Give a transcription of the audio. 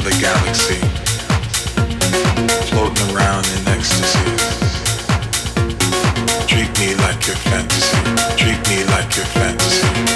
another galaxy, floating around in ecstasy. Treat me like your fantasy, treat me like your fantasy.